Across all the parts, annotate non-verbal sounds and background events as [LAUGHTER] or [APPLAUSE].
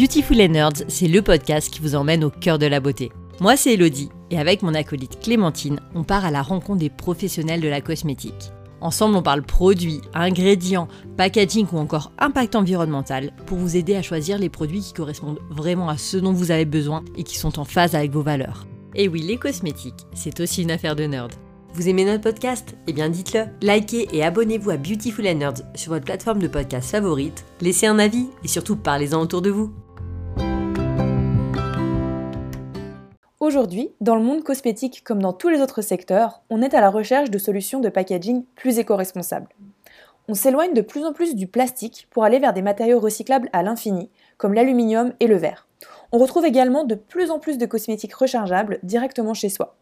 Beautiful and Nerds, c'est le podcast qui vous emmène au cœur de la beauté. Moi, c'est Elodie, et avec mon acolyte Clémentine, on part à la rencontre des professionnels de la cosmétique. Ensemble, on parle produits, ingrédients, packaging ou encore impact environnemental pour vous aider à choisir les produits qui correspondent vraiment à ce dont vous avez besoin et qui sont en phase avec vos valeurs. Et oui, les cosmétiques, c'est aussi une affaire de nerd. Vous aimez notre podcast? Eh bien dites-le. Likez et abonnez-vous à Beautiful and Nerds sur votre plateforme de podcast favorite. Laissez un avis et surtout parlez-en autour de vous. Aujourd'hui, dans le monde cosmétique comme dans tous les autres secteurs, on est à la recherche de solutions de packaging plus éco-responsables. On s'éloigne de plus en plus du plastique pour aller vers des matériaux recyclables à l'infini, comme l'aluminium et le verre. On retrouve également de plus en plus de cosmétiques rechargeables directement chez soi.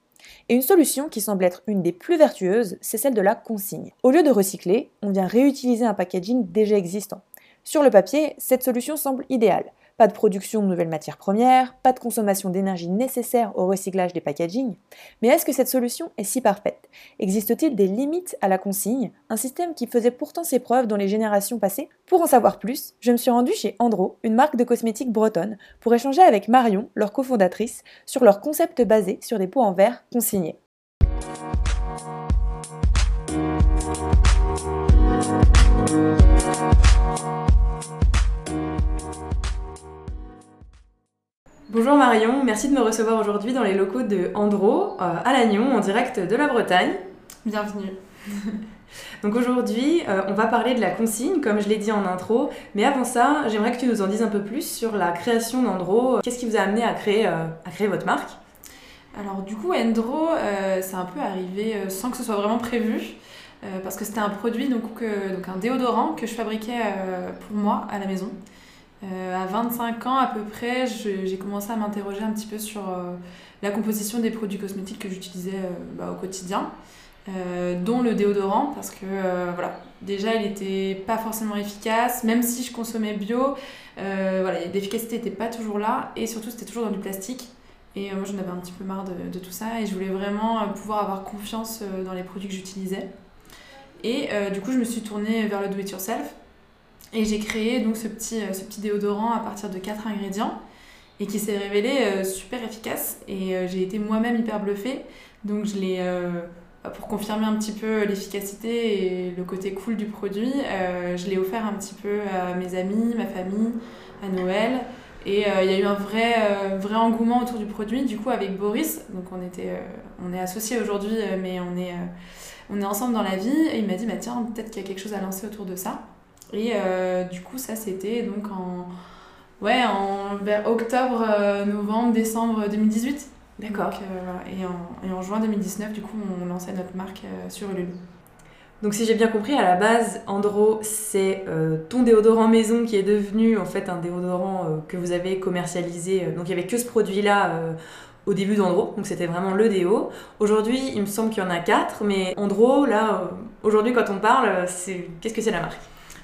Et une solution qui semble être une des plus vertueuses, c'est celle de la consigne. Au lieu de recycler, on vient réutiliser un packaging déjà existant. Sur le papier, cette solution semble idéale. Pas de production de nouvelles matières premières, pas de consommation d'énergie nécessaire au recyclage des packagings. Mais est-ce que cette solution est si parfaite? Existe-t-il des limites à la consigne Un système qui faisait pourtant ses preuves dans les générations passées? Pour en savoir plus, je me suis rendue chez Andro, une marque de cosmétiques bretonne, pour échanger avec Marion, leur cofondatrice, sur leur concept basé sur des pots en verre consignés. Bonjour Marion, merci de me recevoir aujourd'hui dans les locaux de Andro, euh, à Lannion, en direct de la Bretagne. Bienvenue. [LAUGHS] Donc aujourd'hui, euh, on va parler de la consigne, comme je l'ai dit en intro. Mais avant ça, j'aimerais que tu nous en dises un peu plus sur la création d'Andro. Qu'est-ce qui vous a amené à créer, euh, à créer votre marque? Alors du coup, Andro, c'est un peu arrivé sans que ce soit vraiment prévu. parce que c'était un produit, donc, donc un déodorant que je fabriquais pour moi à la maison. Euh, à 25 ans à peu près, j'ai commencé à m'interroger un petit peu sur euh, la composition des produits cosmétiques que j'utilisais euh, bah, au quotidien, dont le déodorant, parce que voilà, déjà il n'était pas forcément efficace, même si je consommais bio, voilà, l'efficacité n'était pas toujours là, et surtout c'était toujours dans du plastique. Et moi j'en avais un petit peu marre de, tout ça, et je voulais vraiment pouvoir avoir confiance dans les produits que j'utilisais. Et du coup je me suis tournée vers le do-it-yourself et j'ai créé donc ce petit, euh, ce petit déodorant à partir de quatre ingrédients et qui s'est révélé euh, super efficace. Et euh, j'ai été moi-même hyper bluffée. Donc je l'ai, bah, pour confirmer un petit peu l'efficacité et le côté cool du produit, je l'ai offert un petit peu à mes amis, ma famille, à Noël. Et il y a eu un vrai, vrai engouement autour du produit. Du coup, avec Boris, donc on, était, on est associés aujourd'hui, mais on est, on est ensemble dans la vie. Et il m'a dit, bah, tiens, peut-être qu'il y a quelque chose à lancer autour de ça. Et euh, du coup, ça, c'était donc en, ouais, en, vers octobre, euh, novembre, décembre 2018. D'accord. Euh, et, en, et, en, juin 2019, du coup, on lançait notre marque sur Ulule. Donc si j'ai bien compris, à la base, Andro, c'est ton déodorant maison qui est devenu en fait un déodorant que vous avez commercialisé. donc il n'y avait que ce produit-là au début d'Andro, donc c'était vraiment le déo. Aujourd'hui, il me semble qu'il y en a quatre, mais Andro, là, aujourd'hui quand on parle, c'est qu'est-ce que c'est la marque?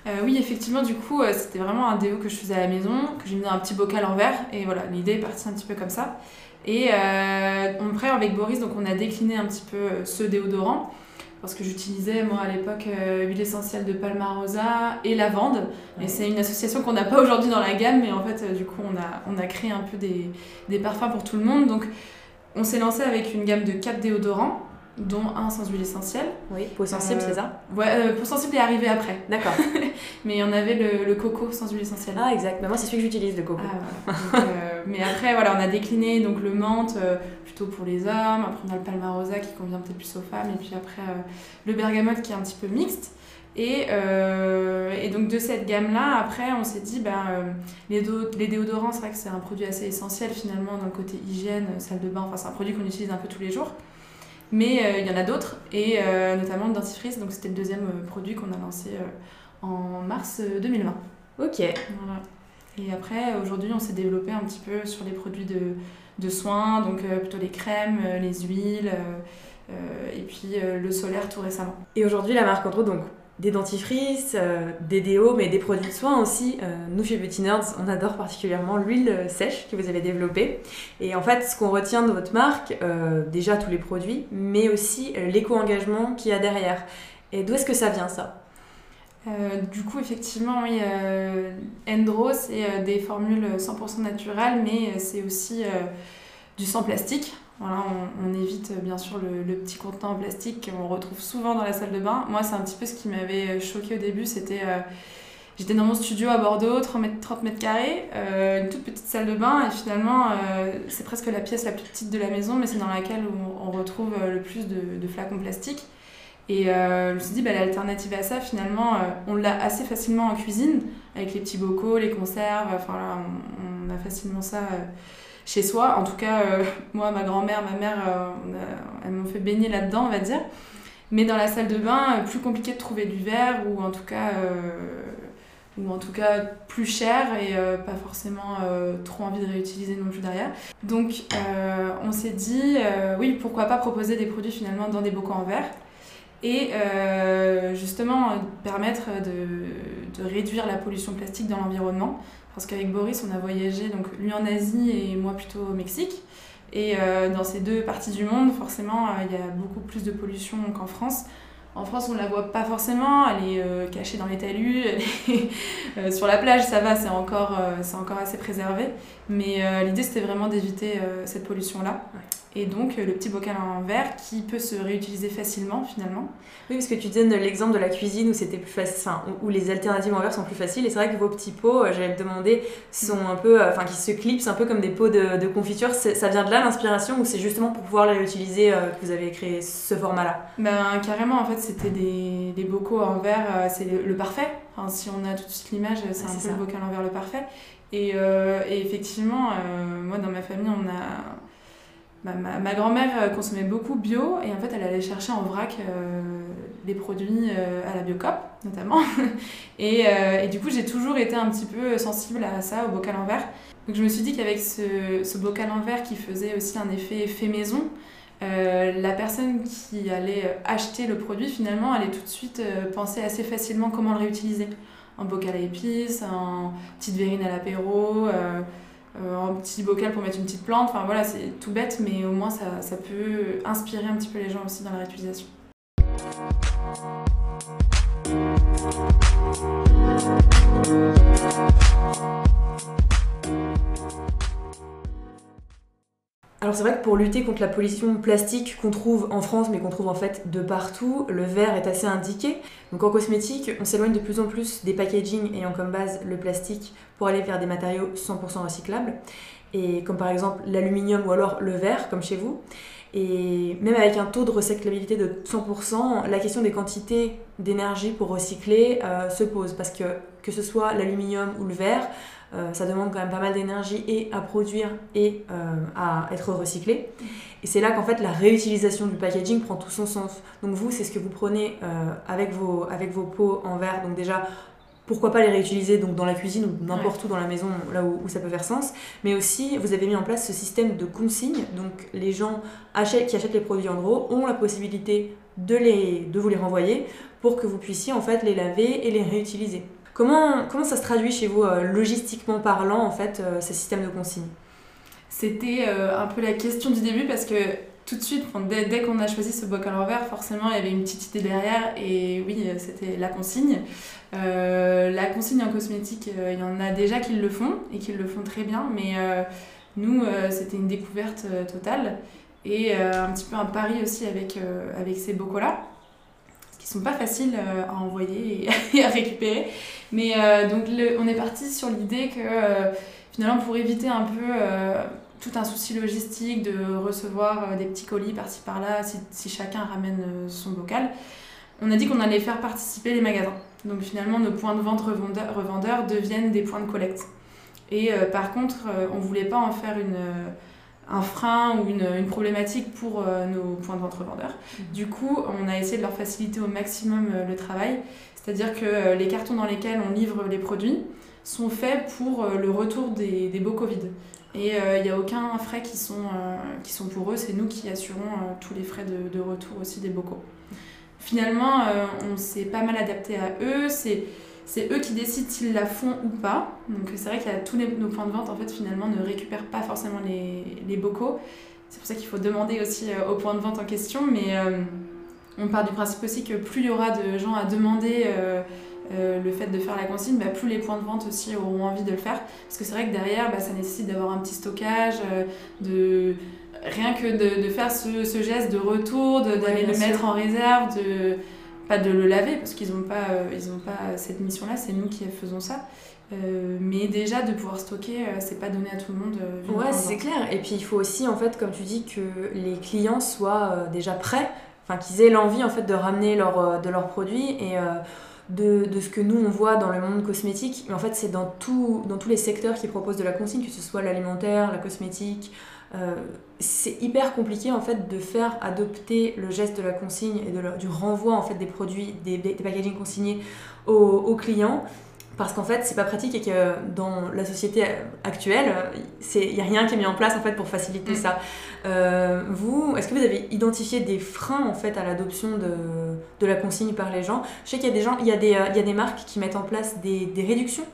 Euh, oui, effectivement, du coup, euh, c'était vraiment un déo que je faisais à la maison, que j'ai mis dans un petit bocal en verre. Et voilà, l'idée est partie un petit peu comme ça. Et euh, après, avec Boris, donc on a décliné un petit peu ce déodorant. Parce que j'utilisais, moi, à l'époque, huile essentielle de Palmarosa et lavande. Et c'est une association qu'on n'a pas aujourd'hui dans la gamme, mais en fait, du coup, on a, on a créé un peu des, des parfums pour tout le monde. Donc, on s'est lancé avec une gamme de 4 déodorants dont un sans huile essentielle. Oui, peau sensible, c'est ça Ouais, euh, peau sensible est arrivé après. D'accord. [LAUGHS] mais on avait le, le, coco sans huile essentielle. Ah, exact. Bah, moi, c'est celui que j'utilise, le coco. Ah, euh, mais après, voilà, on a décliné donc le menthe euh, plutôt pour les hommes. Après, on a le palmarosa qui convient peut-être plus aux femmes. Et puis après, le bergamote qui est un petit peu mixte. Et, et, donc de cette gamme-là, après, on s'est dit, ben, les, les déodorants, c'est vrai que c'est un produit assez essentiel finalement dans le côté hygiène, salle de bain, enfin c'est un produit qu'on utilise un peu tous les jours. Mais euh, il y en a d'autres, et euh, notamment le dentifrice. Donc c'était le deuxième euh, produit qu'on a lancé en mars 2020. Ok. Voilà. Et après, aujourd'hui, on s'est développé un petit peu sur les produits de, de soins, donc plutôt les crèmes, les huiles, et puis le solaire tout récemment. Et aujourd'hui, la marque Andro, donc des dentifrices, euh, des déos, mais des produits de soins aussi. Euh, nous, chez Beauty Nerds, on adore particulièrement l'huile sèche que vous avez développée. Et en fait, ce qu'on retient de votre marque, euh, déjà tous les produits, mais aussi l'éco-engagement qu'il y a derrière. Et d'où est-ce que ça vient ça? Du coup, effectivement, oui, Endro, c'est des formules 100% naturelles, mais c'est aussi du sans plastique. Voilà, on, évite bien sûr le, petit contenant en plastique qu'on retrouve souvent dans la salle de bain. Moi, c'est un petit peu ce qui m'avait choqué au début, c'était J'étais dans mon studio à Bordeaux, 30 mètres, 30 mètres carrés, euh, une toute petite salle de bain, et finalement, euh, c'est presque la pièce la plus petite de la maison, mais c'est dans laquelle on, retrouve euh, le plus de, flacons plastiques. Et je me suis dit, bah, l'alternative à ça, finalement, on l'a assez facilement en cuisine, avec les petits bocaux, les conserves, enfin là, on, a facilement ça chez soi. En tout cas, [LAUGHS] moi, ma grand-mère, ma mère, elles m'ont fait baigner là-dedans, on va dire. Mais dans la salle de bain, plus compliqué de trouver du verre, ou en tout cas ou en tout cas plus cher et euh, pas forcément euh, trop envie de réutiliser non plus derrière. Donc euh, on s'est dit, oui, pourquoi pas proposer des produits finalement dans des bocaux en verre et justement permettre de, de, réduire la pollution plastique dans l'environnement. Parce qu'avec Boris, on a voyagé, donc lui en Asie et moi plutôt au Mexique. Et dans ces deux parties du monde, forcément, il y a beaucoup plus de pollution qu'en France. En France, on ne la voit pas forcément, elle est euh, cachée dans les talus, [LAUGHS] euh, sur la plage, ça va, c'est encore, euh, c'est encore assez préservé. Mais l'idée, c'était vraiment d'éviter cette pollution-là. Et donc, le petit bocal en verre qui peut se réutiliser facilement, finalement. Oui, parce que tu donnes l'exemple de la cuisine où c'était plus facile, où les alternatives en verre sont plus faciles. Et c'est vrai que vos petits pots, j'allais te demander, sont un peu, enfin, qui se clipsent un peu comme des pots de, de confiture. Ça vient de là l'inspiration ou c'est justement pour pouvoir les réutiliser que vous avez créé ce format-là? Ben, carrément, en fait, c'était des, des, bocaux en verre, euh, c'est le, parfait. Enfin, si on a tout de suite l'image, c'est un peu le bocal en verre le parfait. Et, euh, et effectivement, euh, moi dans ma famille, on a. Ma, grand-mère consommait beaucoup bio et en fait elle allait chercher en vrac des produits à la Biocop notamment. [LAUGHS] et, du coup j'ai toujours été un petit peu sensible à ça, au bocal en verre. Donc je me suis dit qu'avec ce, bocal en verre qui faisait aussi un effet fait maison, euh, la personne qui allait acheter le produit, finalement, allait tout de suite euh, penser assez facilement comment le réutiliser. Un bocal à épices, un petite verrine à l'apéro, euh, un petit bocal pour mettre une petite plante. Enfin voilà, c'est tout bête, mais au moins ça, ça peut inspirer un petit peu les gens aussi dans la réutilisation. Alors c'est vrai que pour lutter contre la pollution plastique qu'on trouve en France, mais qu'on trouve en fait de partout, le verre est assez indiqué. Donc en cosmétique, on s'éloigne de plus en plus des packaging ayant comme base le plastique pour aller vers des matériaux 100% recyclables, et comme par exemple l'aluminium ou alors le verre, comme chez vous. Et même avec un taux de recyclabilité de 100%, la question des quantités d'énergie pour recycler euh, se pose, parce que que ce soit l'aluminium ou le verre, euh, ça demande quand même pas mal d'énergie et à produire et euh, à être recyclé. Et c'est là qu'en fait la réutilisation du packaging prend tout son sens. Donc vous, c'est ce que vous prenez euh, avec, vos, avec vos pots en verre. Donc déjà, pourquoi pas les réutiliser donc dans la cuisine ou n'importe où dans la maison, là où, ça peut faire sens. Mais aussi, vous avez mis en place ce système de consigne. Donc les gens achètent, qui achètent les produits en gros ont la possibilité de, les, de vous les renvoyer pour que vous puissiez en fait les laver et les réutiliser. Comment, ça se traduit chez vous, euh, logistiquement parlant, en fait, euh, ces systèmes de consigne? C'était euh, un peu la question du début parce que tout de suite, dès, qu'on a choisi ce bocal verre, forcément, il y avait une petite idée derrière et oui, c'était la consigne. la consigne en cosmétique, il y en a déjà qui le font et qui le font très bien, mais nous, c'était une découverte totale et un petit peu un pari aussi avec, avec ces bocaux-là qui sont pas faciles euh, à envoyer et, [LAUGHS] à récupérer. Mais euh, donc on est parti sur l'idée que euh, finalement pour éviter un peu tout un souci logistique de recevoir des petits colis par-ci par-là si, chacun ramène son bocal, on a dit qu'on allait faire participer les magasins. Donc finalement nos points de vente revendeurs, revendeurs deviennent des points de collecte. Et par contre, on voulait pas en faire une un frein ou une, une problématique pour euh, nos points de vente revendeurs. Mhm. Du coup, on a essayé de leur faciliter au maximum euh, le travail, c'est-à-dire que euh, les cartons dans lesquels on livre les produits sont faits pour le retour des, des bocaux vides. Et il n'y a aucun frais qui sont, qui sont pour eux, c'est nous qui assurons tous les frais de, de, retour aussi des bocaux. Finalement, on s'est pas mal adapté à eux, c'est c'est eux qui décident s'ils la font ou pas. Donc c'est vrai qu'il y a tous nos points de vente en fait finalement ne récupèrent pas forcément les, les bocaux. C'est pour ça qu'il faut demander aussi euh, au point de vente en question. Mais euh, on part du principe aussi que plus il y aura de gens à demander euh, le fait de faire la consigne, bah, plus les points de vente aussi auront envie de le faire. Parce que c'est vrai que derrière, bah, ça nécessite d'avoir un petit stockage, de rien que de, faire ce, geste de retour, d'aller le mettre en réserve, de pas de le laver parce qu'ils n'ont pas, ils ont pas cette mission-là, c'est nous qui faisons ça. Euh, mais déjà de pouvoir stocker, euh, c'est pas donné à tout le monde. Euh, ouais, c'est clair. Et puis il faut aussi, en fait, comme tu dis, que les clients soient déjà prêts, enfin qu'ils aient l'envie en fait de ramener leur, de leurs produits et de, de, ce que nous on voit dans le monde cosmétique. Mais en fait, c'est dans, tout, dans tous les secteurs qui proposent de la consigne, que ce soit l'alimentaire, la cosmétique. C'est hyper compliqué en fait de faire adopter le geste de la consigne et de du renvoi en fait des produits, des, des packaging consignés aux, aux clients parce qu'en fait c'est pas pratique et que dans la société actuelle il n'y a rien qui est mis en place en fait pour faciliter mm. ça. Euh, vous est-ce que vous avez identifié des freins en fait à l'adoption de, de, la consigne par les gens? Je sais qu'il y a des gens il y a des, il y a des marques qui mettent en place des, des réductions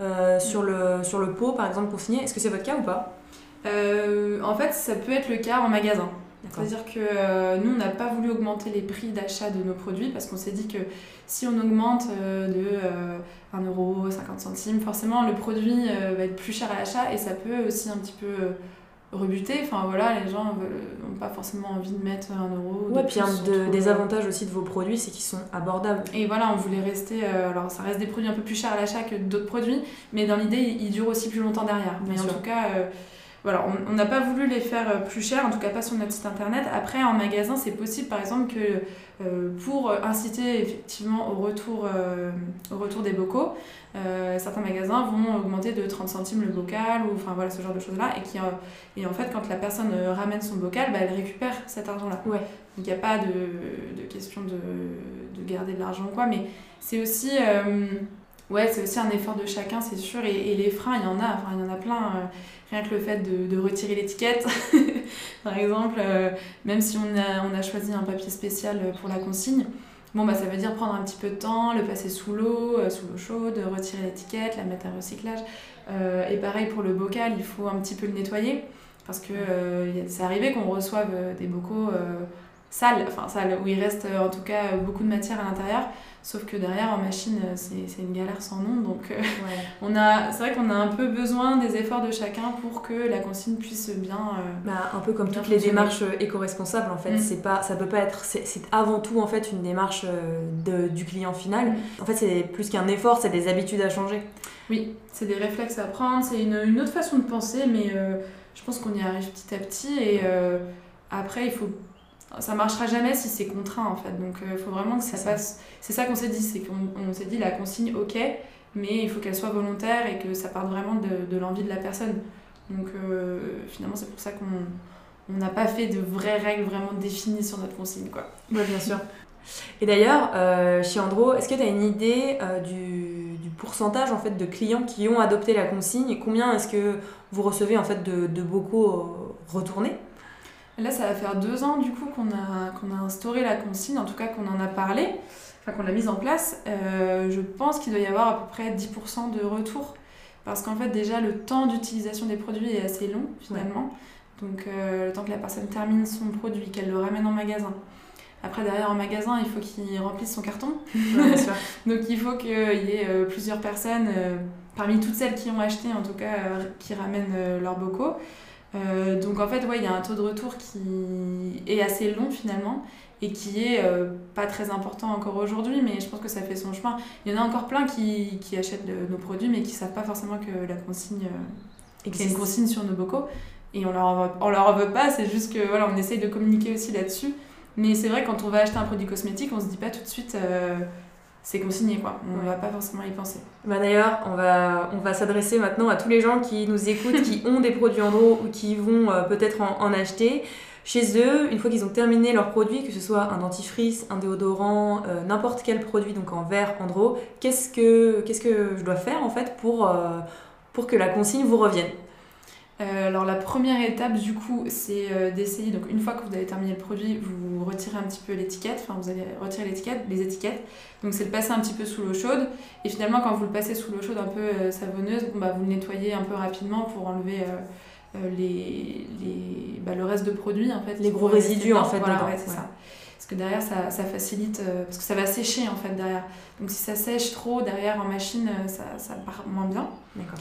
euh, sur, le, sur le pot par exemple consigné. Est-ce que c'est votre cas ou pas? Euh, en fait ça peut être le cas en magasin c'est-à-dire que euh, nous, on n'a pas voulu augmenter les prix d'achat de nos produits parce qu'on s'est dit que si on augmente euh, de euh, 1,50€, forcément le produit euh, va être plus cher à l'achat et ça peut aussi un petit peu rebuter. Enfin voilà, les gens n'ont pas forcément envie de mettre 1 euro. Ouais, puis un des avantages aussi de vos produits, c'est qu'ils sont abordables. Et voilà, on voulait rester. alors ça reste des produits un peu plus chers à l'achat que d'autres produits, mais dans l'idée, ils durent aussi plus longtemps derrière. Mais en tout cas voilà, on n'a pas voulu les faire euh, plus cher, en tout cas pas sur notre site internet. Après, en magasin, c'est possible par exemple que euh, pour inciter effectivement au retour, euh, au retour des bocaux, certains magasins vont augmenter de 30 centimes le bocal, ou enfin voilà ce genre de choses-là. Et, qui, et en fait, quand la personne ramène son bocal, bah, elle récupère cet argent-là. Ouais. Donc il n'y a pas de, de question de, de, garder de l'argent ou quoi, mais c'est aussi. Ouais, c'est aussi un effort de chacun, c'est sûr. Et, les freins, il y en a, enfin, il y en a plein. Rien que le fait de, retirer l'étiquette, [LAUGHS] par exemple, euh, même si on a, on a choisi un papier spécial pour la consigne, bon, bah, ça veut dire prendre un petit peu de temps, le passer sous l'eau, euh, sous l'eau chaude, retirer l'étiquette, la mettre à recyclage. Euh, et pareil pour le bocal, il faut un petit peu le nettoyer, parce que c'est arrivé qu'on reçoive des bocaux sales, enfin sales, où il reste en tout cas beaucoup de matière à l'intérieur. Sauf que derrière, en machine, euh, c'est une galère sans nom. Donc, euh, [LAUGHS] on a, c'est vrai qu'on a un peu besoin des efforts de chacun pour que la consigne puisse bien. Euh, bah, un peu comme toutes les démarches éco-responsables, en fait. Mm. C'est pas, ça peut pas être. C'est avant tout, en fait, une démarche de, du client final. Mm. En fait, c'est plus qu'un effort, c'est des habitudes à changer. Oui, c'est des réflexes à prendre, c'est une, une, autre façon de penser, mais je pense qu'on y arrive petit à petit. Et après, il faut ça marchera jamais si c'est contraint en fait. Donc il faut vraiment que ça, passe c'est ça qu'on s'est dit, c'est qu'on s'est dit la consigne, ok, mais il faut qu'elle soit volontaire et que ça parte vraiment de, de l'envie de la personne. Donc euh, finalement, c'est pour ça qu'on n'a pas fait de vraies règles vraiment définies sur notre consigne. Quoi. Ouais, bien sûr. Et d'ailleurs, euh, chez Andro, est-ce que tu as une idée euh, du, du, pourcentage en fait, de clients qui ont adopté la consigne et combien est-ce que vous recevez en fait, de, de bocaux retournés? Là, ça va faire deux ans du coup qu'on a, qu'on a instauré la consigne, en tout cas qu'on en a parlé enfin qu'on l'a mise en place, euh, je pense qu'il doit y avoir à peu près 10% de retour. Parce qu'en fait, déjà, le temps d'utilisation des produits est assez long, finalement. Donc, euh, le temps que la personne termine son produit, qu'elle le ramène en magasin. Après, derrière, en magasin, il faut qu'il remplisse son carton. [LAUGHS] Donc, il faut qu'il y ait euh, plusieurs personnes, parmi toutes celles qui ont acheté, en tout cas, qui ramènent leurs bocaux. Donc, en fait, ouais, il y a un taux de retour qui est assez long, finalement et qui est euh, pas très important encore aujourd'hui, mais je pense que ça fait son chemin. Il y en a encore plein qui, qui achètent nos produits, mais qui savent pas forcément que la consigne, euh, qu'il y a une consigne sur nos bocaux. Et on leur, on leur en veut pas, c'est juste que voilà, on essaye de communiquer aussi là-dessus. Mais c'est vrai, quand on va acheter un produit cosmétique, on se dit pas tout de suite euh, c'est consigné, quoi. On va pas forcément y penser. Bah D'ailleurs, on va, on va s'adresser maintenant à tous les gens qui nous écoutent, qui [LAUGHS] ont des produits en ou qui vont peut-être en, en acheter. Chez eux, une fois qu'ils ont terminé leur produit, que ce soit un dentifrice, un déodorant, euh, n'importe quel produit, donc en verre, en draw, qu'est-ce que, qu'est-ce que je dois faire en fait pour, euh, pour que la consigne vous revienne? Euh, alors la première étape du coup c'est d'essayer, donc une fois que vous avez terminé le produit, vous retirez un petit peu l'étiquette, enfin vous allez retirer l'étiquette, les étiquettes, donc c'est le passer un petit peu sous l'eau chaude et finalement quand vous le passez sous l'eau chaude un peu savonneuse, bon, bah, vous le nettoyez un peu rapidement pour enlever euh, les, les, bah, le reste de produits en fait. Les gros résidus en fait. Voilà, c'est ça. parce que derrière ça, ça facilite, parce que ça va sécher en fait derrière. Donc si ça sèche trop derrière en machine, ça, ça part moins bien. D'accord.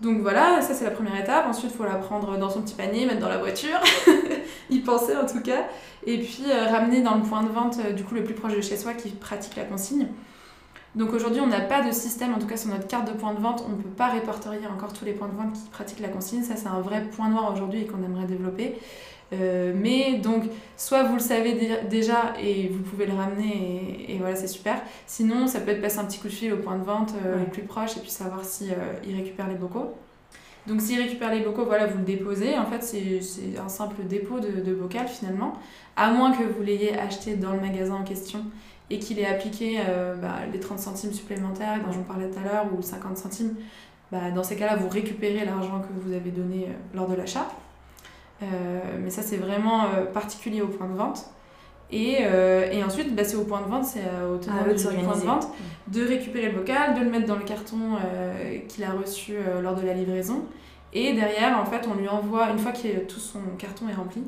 Donc voilà, ça c'est la première étape. Ensuite, il faut la prendre dans son petit panier, mettre dans la voiture, [LAUGHS] y penser en tout cas, et puis ramener dans le point de vente du coup le plus proche de chez soi qui pratique la consigne. Donc aujourd'hui, on n'a pas de système, en tout cas sur notre carte de point de vente, on ne peut pas répertorier encore tous les points de vente qui pratiquent la consigne. Ça, c'est un vrai point noir aujourd'hui et qu'on aimerait développer. Euh, mais donc, soit vous le savez déjà et vous pouvez le ramener et, voilà, c'est super. Sinon, ça peut être passer un petit coup de fil au point de vente euh, le plus proche et puis savoir si euh, il récupère les bocaux. Donc, s'il récupère les bocaux, voilà, vous le déposez. En fait, c'est un simple dépôt de, de bocal finalement, à moins que vous l'ayez acheté dans le magasin en question et qu'il ait appliqué euh, bah, les 30 centimes supplémentaires dont j'en parlais tout à l'heure ou 50 centimes, bah, dans ces cas-là, vous récupérez l'argent que vous avez donné euh, lors de l'achat. Euh, mais ça, c'est vraiment particulier au point de vente. Et, et ensuite, bah, c'est au point de vente, c'est au tenant ah, du point de vente, de récupérer le bocal, de le mettre dans le carton qu'il a reçu lors de la livraison. Et derrière, en fait, on lui envoie, une fois que tout son carton est rempli,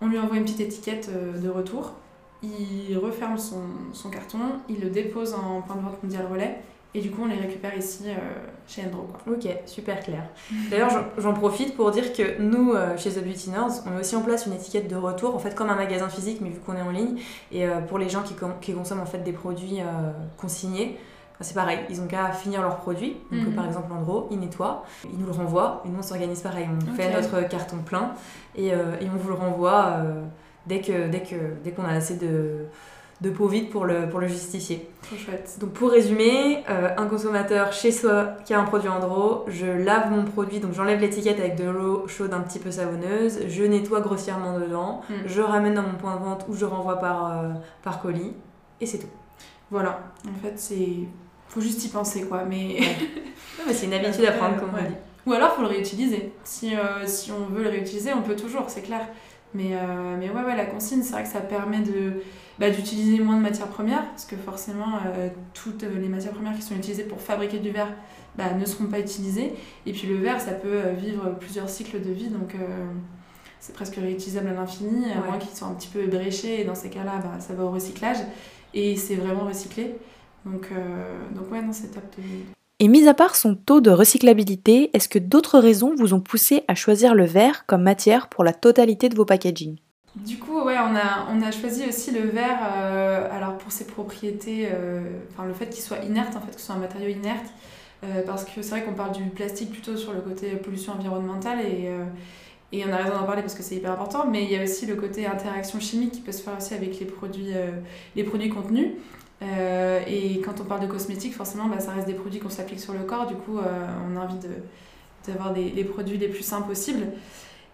on lui envoie une petite étiquette de retour il referme son, son, carton, il le dépose en point de vente mondial relais. Et du coup, on les récupère ici euh, chez Endro. Quoi. Ok, super clair. D'ailleurs, j'en profite pour dire que nous, euh, chez The Beauty Nerds, on met aussi en place une étiquette de retour, en fait, comme un magasin physique, mais vu qu'on est en ligne. Et euh, pour les gens qui, qui, consomment en fait des produits consignés, c'est pareil, ils ont qu'à finir leurs produits. Donc, mhm. par exemple, Endro, ils nettoient, ils nous le renvoient. Et nous, on s'organise pareil. On fait notre carton plein et, et on vous le renvoie dès que dès que dès qu'on a assez de de peau vide pour le, pour le justifier. Trop chouette. Donc pour résumer, euh, un consommateur chez soi qui a un produit Andro, je lave mon produit, donc j'enlève l'étiquette avec de l'eau chaude un petit peu savonneuse, je nettoie grossièrement dedans, hmm. je ramène dans mon point de vente ou je renvoie par, euh, par colis, et c'est tout. Voilà, en fait c'est... faut juste y penser quoi, mais... [LAUGHS] mais c'est une habitude à prendre comme on dit. Ou alors faut le réutiliser. Si, euh, si on veut le réutiliser, on peut toujours, c'est clair. Mais, euh, mais ouais, ouais, la consigne, c'est vrai que ça permet de, bah, d'utiliser moins de matières premières, parce que forcément, euh, toutes les matières premières qui sont utilisées pour fabriquer du verre bah, ne seront pas utilisées. Et puis le verre, ça peut euh, vivre plusieurs cycles de vie, donc c'est presque réutilisable à l'infini, à moins qu'ils soient un petit peu ébréchés, et dans ces cas-là, bah, ça va au recyclage, et c'est vraiment recyclé. Donc, donc ouais, non, c'est top de, et mis à part son taux de recyclabilité, est-ce que d'autres raisons vous ont poussé à choisir le verre comme matière pour la totalité de vos packaging du coup, ouais, on a, on a choisi aussi le verre euh, alors pour ses propriétés, euh, enfin le fait qu'il soit inerte, en fait, que ce soit un matériau inerte, euh, parce que c'est vrai qu'on parle du plastique plutôt sur le côté pollution environnementale et, et on a raison d'en parler parce que c'est hyper important, mais il y a aussi le côté interaction chimique qui peut se faire aussi avec les produits, les produits contenus. Euh, et quand on parle de cosmétiques, forcément, bah, ça reste des produits qu'on s'applique sur le corps. Du coup, euh, on a envie d'avoir des, les produits les plus sains possibles.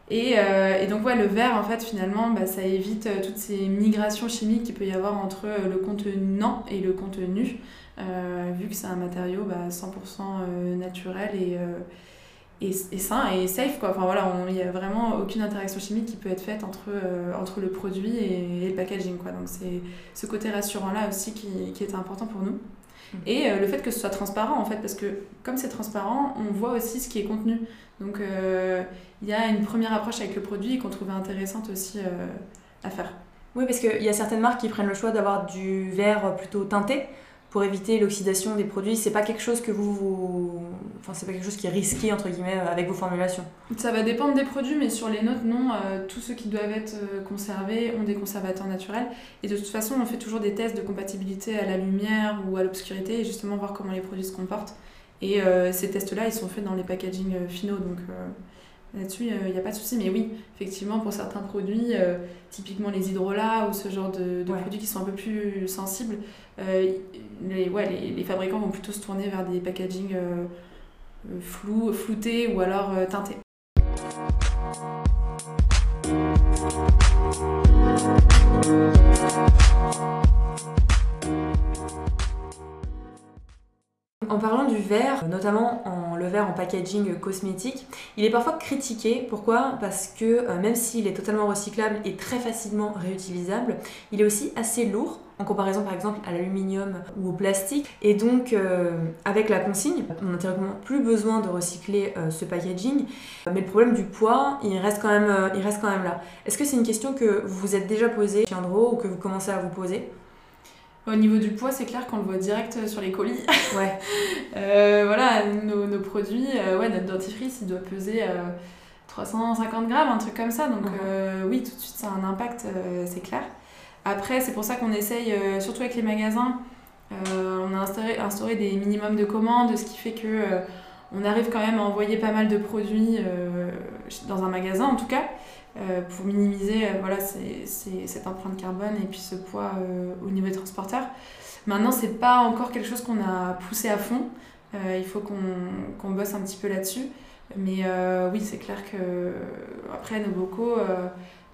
Et, euh, donc, ouais, le verre, en fait, finalement, bah, ça évite toutes ces migrations chimiques qu'il peut y avoir entre le contenant et le contenu, vu que c'est un matériau bah, 100% naturel et et, et, sain et safe quoi. Enfin voilà, il n'y a vraiment aucune interaction chimique qui peut être faite entre, euh, entre le produit et, le packaging quoi. Donc c'est ce côté rassurant là aussi qui, qui est important pour nous. Mm. Et euh, le fait que ce soit transparent en fait, parce que comme c'est transparent, on voit aussi ce qui est contenu. Donc euh, il y a une première approche avec le produit qu'on trouvait intéressante aussi à faire. Oui, parce qu'il y a certaines marques qui prennent le choix d'avoir du verre plutôt teinté pour éviter l'oxydation des produits C'est pas quelque chose que vous, Enfin, c'est pas quelque chose qui est risqué, entre guillemets, avec vos formulations Ça va dépendre des produits, mais sur les notes, non. Euh, tous ceux qui doivent être euh, conservés ont des conservateurs naturels. Et de toute façon, on fait toujours des tests de compatibilité à la lumière ou à l'obscurité, justement voir comment les produits se comportent. Et euh, ces tests-là, ils sont faits dans les packagings finaux, donc... Là-dessus, il n'y a pas de souci. Mais oui, effectivement, pour certains produits, typiquement les hydrolats ou ce genre de, produits qui sont un peu plus sensibles, euh, les, ouais, les, les, fabricants vont plutôt se tourner vers des packaging euh, euh, floutés ou alors teintés. En parlant du verre, notamment en, le verre en packaging cosmétique, il est parfois critiqué. Pourquoi? Parce que euh, même s'il est totalement recyclable et très facilement réutilisable, il est aussi assez lourd en comparaison par exemple à l'aluminium ou au plastique. Et donc euh, avec la consigne, on n'a théoriquement plus besoin de recycler euh, ce packaging. Mais le problème du poids, il reste quand même, là. Est-ce que c'est une question que vous vous êtes déjà posée chez Andro ou que vous commencez à vous poser? Au niveau du poids, c'est clair qu'on le voit direct sur les colis. Ouais. [LAUGHS] euh, voilà, nos, nos produits, euh, ouais, notre dentifrice, il doit peser 350 euh, grammes, un truc comme ça. Donc mhm. euh, oui, tout de suite, ça a un impact, c'est clair. Après, c'est pour ça qu'on essaye, surtout avec les magasins, on a instauré, instauré, des minimums de commandes, ce qui fait que on arrive quand même à envoyer pas mal de produits dans un magasin, en tout cas. Euh, pour minimiser euh, voilà, cette empreinte carbone et puis ce poids euh, au niveau des transporteurs. Maintenant, c'est pas encore quelque chose qu'on a poussé à fond. il faut qu'on bosse un petit peu là-dessus. Mais oui, c'est clair que après nos bocaux,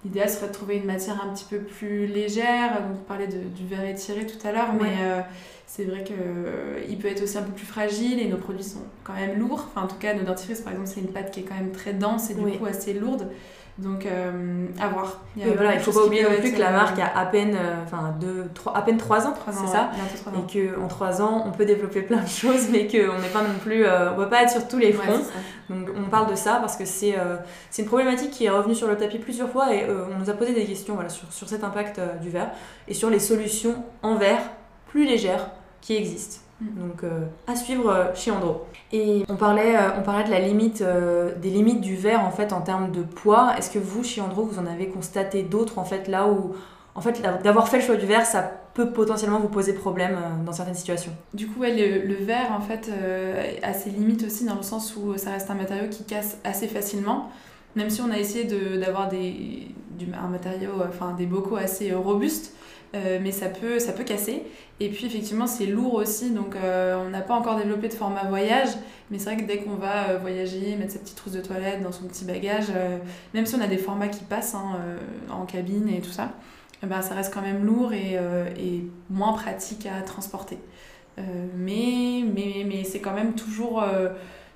l'idéal serait de trouver une matière un petit peu plus légère. On parlait de, du verre étiré tout à l'heure, mais c'est vrai qu'il peut être aussi un peu plus fragile et nos produits sont quand même lourds. Enfin, en tout cas, nos dentifrices, par exemple, c'est une pâte qui est quand même très dense et du coup assez lourde. Donc, euh, à voir. Il, voilà, il faut pas oublier non plus que la marque a à peine, euh, enfin, deux, trois, à peine 3 ans, c'est ça Et qu'en 3 ans, on peut développer plein de choses, mais qu'on n'est pas non plus, euh, on ne peut pas être sur tous les fronts. Donc, on parle de ça parce que c'est c'est une problématique qui est revenue sur le tapis plusieurs fois et on nous a posé des questions voilà, sur, sur cet impact du verre et sur les solutions en verre plus légères qui existent. Mm. Donc euh, à suivre euh, chez Andro. Et on parlait, euh, on parlait de la limite, des limites du verre en fait en termes de poids. Est-ce que vous chez Andro vous en avez constaté d'autres en fait là où en fait d'avoir fait le choix du verre ça peut potentiellement vous poser problème dans certaines situations? Du coup, ouais, le, le, verre en fait a ses limites aussi dans le sens où ça reste un matériau qui casse assez facilement. Même si on a essayé d'avoir des, un matériau, enfin des bocaux assez robustes, euh, mais ça peut, ça peut casser. Et puis effectivement, c'est lourd aussi, donc euh, on n'a pas encore développé de format voyage, mais c'est vrai que dès qu'on va euh, voyager, mettre sa petite trousse de toilette dans son petit bagage, même si on a des formats qui passent hein, en cabine et tout ça, eh ben, ça reste quand même lourd et, et moins pratique à transporter. mais mais, mais c'est quand même toujours,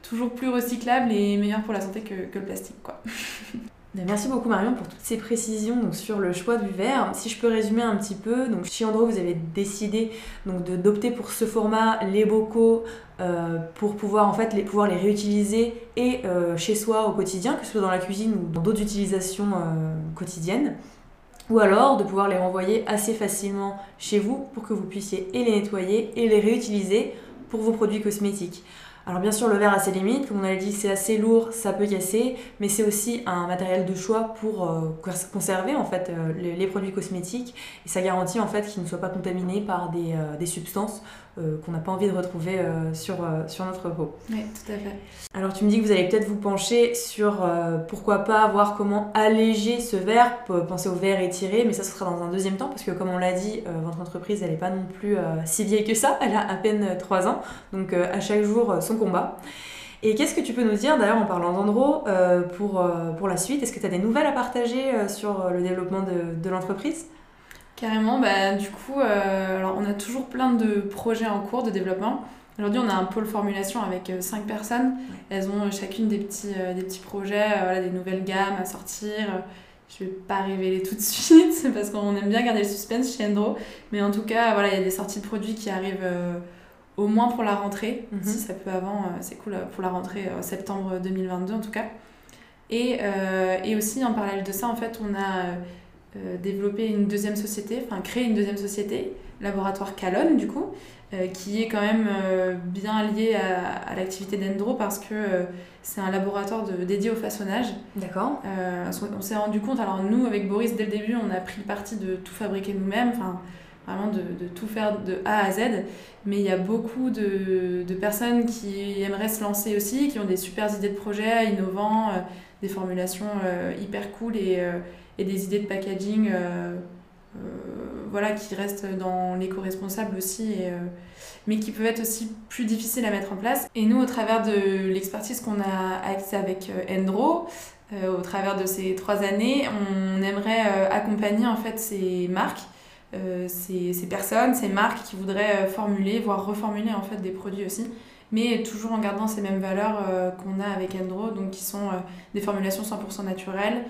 toujours plus recyclable et meilleur pour la santé que, que le plastique. Quoi. [LAUGHS] Merci beaucoup Marion pour toutes ces précisions sur le choix du verre. Si je peux résumer un petit peu, chez Andro vous avez décidé d'opter pour ce format, les bocaux, euh, pour pouvoir en fait les, pouvoir les réutiliser et euh, chez soi au quotidien, que ce soit dans la cuisine ou dans d'autres utilisations euh, quotidiennes. Ou alors de pouvoir les renvoyer assez facilement chez vous pour que vous puissiez et les nettoyer et les réutiliser pour vos produits cosmétiques. Alors bien sûr, le verre a ses limites, comme on a dit, c'est assez lourd, ça peut casser, mais c'est aussi un matériel de choix pour euh, conserver en fait euh, les, produits cosmétiques. Et ça garantit en fait qu'ils ne soient pas contaminés par des, euh, substances qu'on n'a pas envie de retrouver euh, sur, euh, sur notre peau. Oui, tout à fait. Alors tu me dis que vous allez peut-être vous pencher sur pourquoi pas voir comment alléger ce verre, penser au verre étiré, mais ça ce sera dans un deuxième temps parce que comme on l'a dit, votre entreprise elle n'est pas non plus si vieille que ça, elle a à peine 3 ans, donc à chaque jour son combat. Et qu'est-ce que tu peux nous dire, d'ailleurs en parlant d'Andro, pour, pour la suite? Est-ce que tu as des nouvelles à partager sur le développement de, de l'entreprise? Carrément, bah, du coup, euh, alors on a toujours plein de projets en cours de développement. Aujourd'hui, on a un pôle formulation avec 5 euh, personnes. Elles ont chacune des petits, euh, des petits projets, voilà, des nouvelles gammes à sortir. Je ne vais pas révéler tout de [LAUGHS] suite parce qu'on aime bien garder le suspense chez Endro. Mais en tout cas, voilà, il y a des sorties de produits qui arrivent au moins pour la rentrée. Mhm. Si ça peut avant, c'est cool pour la rentrée septembre 2022 en tout cas. Et, et aussi, en parallèle de ça, en fait, on a euh, développer une deuxième société, enfin créer une deuxième société, laboratoire Calonne du coup, euh, qui est quand même euh, bien lié à, à l'activité d'Endro parce que c'est un laboratoire de, dédié au façonnage. D'accord. on s'est rendu compte, alors nous avec Boris dès le début on a pris le parti de tout fabriquer nous-mêmes, enfin vraiment de, de, tout faire de A à Z, mais il y a beaucoup de, de, personnes qui aimeraient se lancer aussi, qui ont des super idées de projets innovants, des formulations hyper cool et et des idées de packaging euh, euh, voilà, qui restent dans l'éco-responsable aussi, euh, mais qui peuvent être aussi plus difficiles à mettre en place. Et nous, au travers de l'expertise qu'on a avec Endro, au travers de ces trois années, on aimerait accompagner en fait ces marques ces, ces, personnes, ces marques qui voudraient formuler, voire reformuler en fait des produits aussi mais toujours en gardant ces mêmes valeurs qu'on a avec Endro, donc qui sont des formulations 100% naturelles,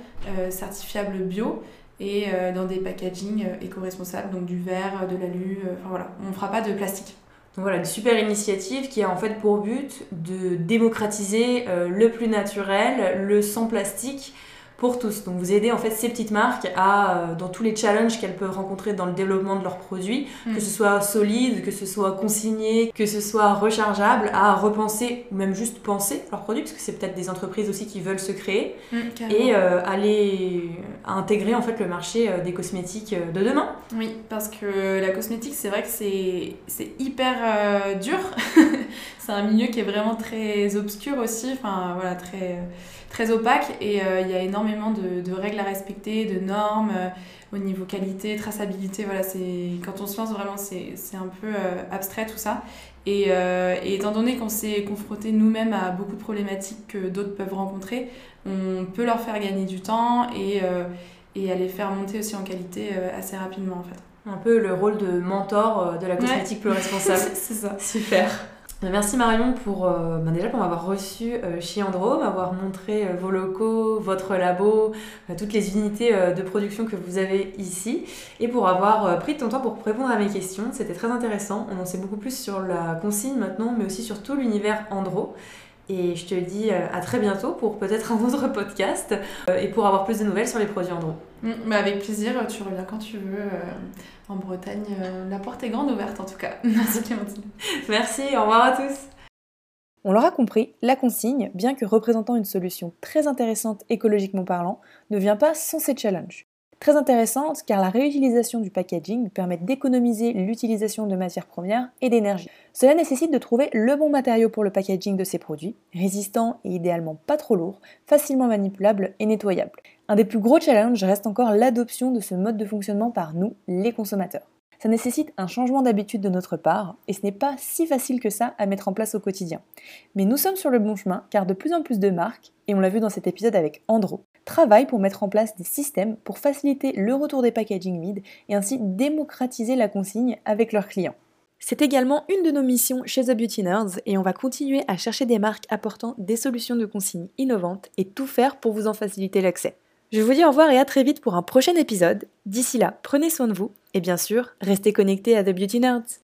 certifiables bio, et dans des packaging éco-responsables, donc du verre, de l'alu, enfin voilà, on ne fera pas de plastique. Donc voilà, une super initiative qui a en fait pour but de démocratiser le plus naturel, le sans plastique, pour tous. Donc vous aidez en fait ces petites marques à, euh, dans tous les challenges qu'elles peuvent rencontrer dans le développement de leurs produits, mm. que ce soit solide, que ce soit consigné, que ce soit rechargeable, à repenser ou même juste penser leurs produits, parce que c'est peut-être des entreprises aussi qui veulent se créer, mm, et euh, aller intégrer en fait le marché euh, des cosmétiques de demain. Oui, parce que la cosmétique, c'est vrai que c'est hyper dur. [LAUGHS] c'est un milieu qui est vraiment très obscur aussi, enfin voilà, très très opaque et euh, il y a énormément de, règles à respecter, de normes euh, au niveau qualité, traçabilité. Voilà, c'est quand on se lance vraiment, c'est un peu euh, abstrait tout ça. Et, étant donné qu'on s'est confronté nous-mêmes à beaucoup de problématiques que d'autres peuvent rencontrer, on peut leur faire gagner du temps et, et les faire monter aussi en qualité assez rapidement en fait. Un peu le rôle de mentor de la cosmétique plus responsable. [LAUGHS] c'est ça. Super. Euh, merci Marion pour euh, ben déjà pour m'avoir reçu euh, chez Andro, m'avoir montré vos locaux, votre labo, toutes les unités de production que vous avez ici et pour avoir pris ton temps pour répondre à mes questions. C'était très intéressant. On en sait beaucoup plus sur la consigne maintenant, mais aussi sur tout l'univers Andro. Et je te dis à très bientôt pour peut-être un autre podcast et pour avoir plus de nouvelles sur les produits Andro. Mm, avec plaisir, tu reviens quand tu veux en Bretagne. Euh, la porte est grande ouverte en tout cas. [LAUGHS] Merci Clémentine. Merci, au revoir à tous. On l'aura compris, la consigne, bien que représentant une solution très intéressante écologiquement parlant, ne vient pas sans ces challenges. Très intéressante car la réutilisation du packaging permet d'économiser l'utilisation de matières premières et d'énergie. Cela nécessite de trouver le bon matériau pour le packaging de ces produits, résistant et idéalement pas trop lourd, facilement manipulable et nettoyable. Un des plus gros challenges reste encore l'adoption de ce mode de fonctionnement par nous, les consommateurs. Ça nécessite un changement d'habitude de notre part, et ce n'est pas si facile que ça à mettre en place au quotidien. Mais nous sommes sur le bon chemin, car de plus en plus de marques, et on l'a vu dans cet épisode avec Andro, travaillent pour mettre en place des systèmes pour faciliter le retour des packaging vides et ainsi démocratiser la consigne avec leurs clients. C'est également une de nos missions chez The Beauty Nerds et on va continuer à chercher des marques apportant des solutions de consigne innovantes et tout faire pour vous en faciliter l'accès. Je vous dis au revoir et à très vite pour un prochain épisode. D'ici là, prenez soin de vous et bien sûr, restez connectés à The Beauty Nerds.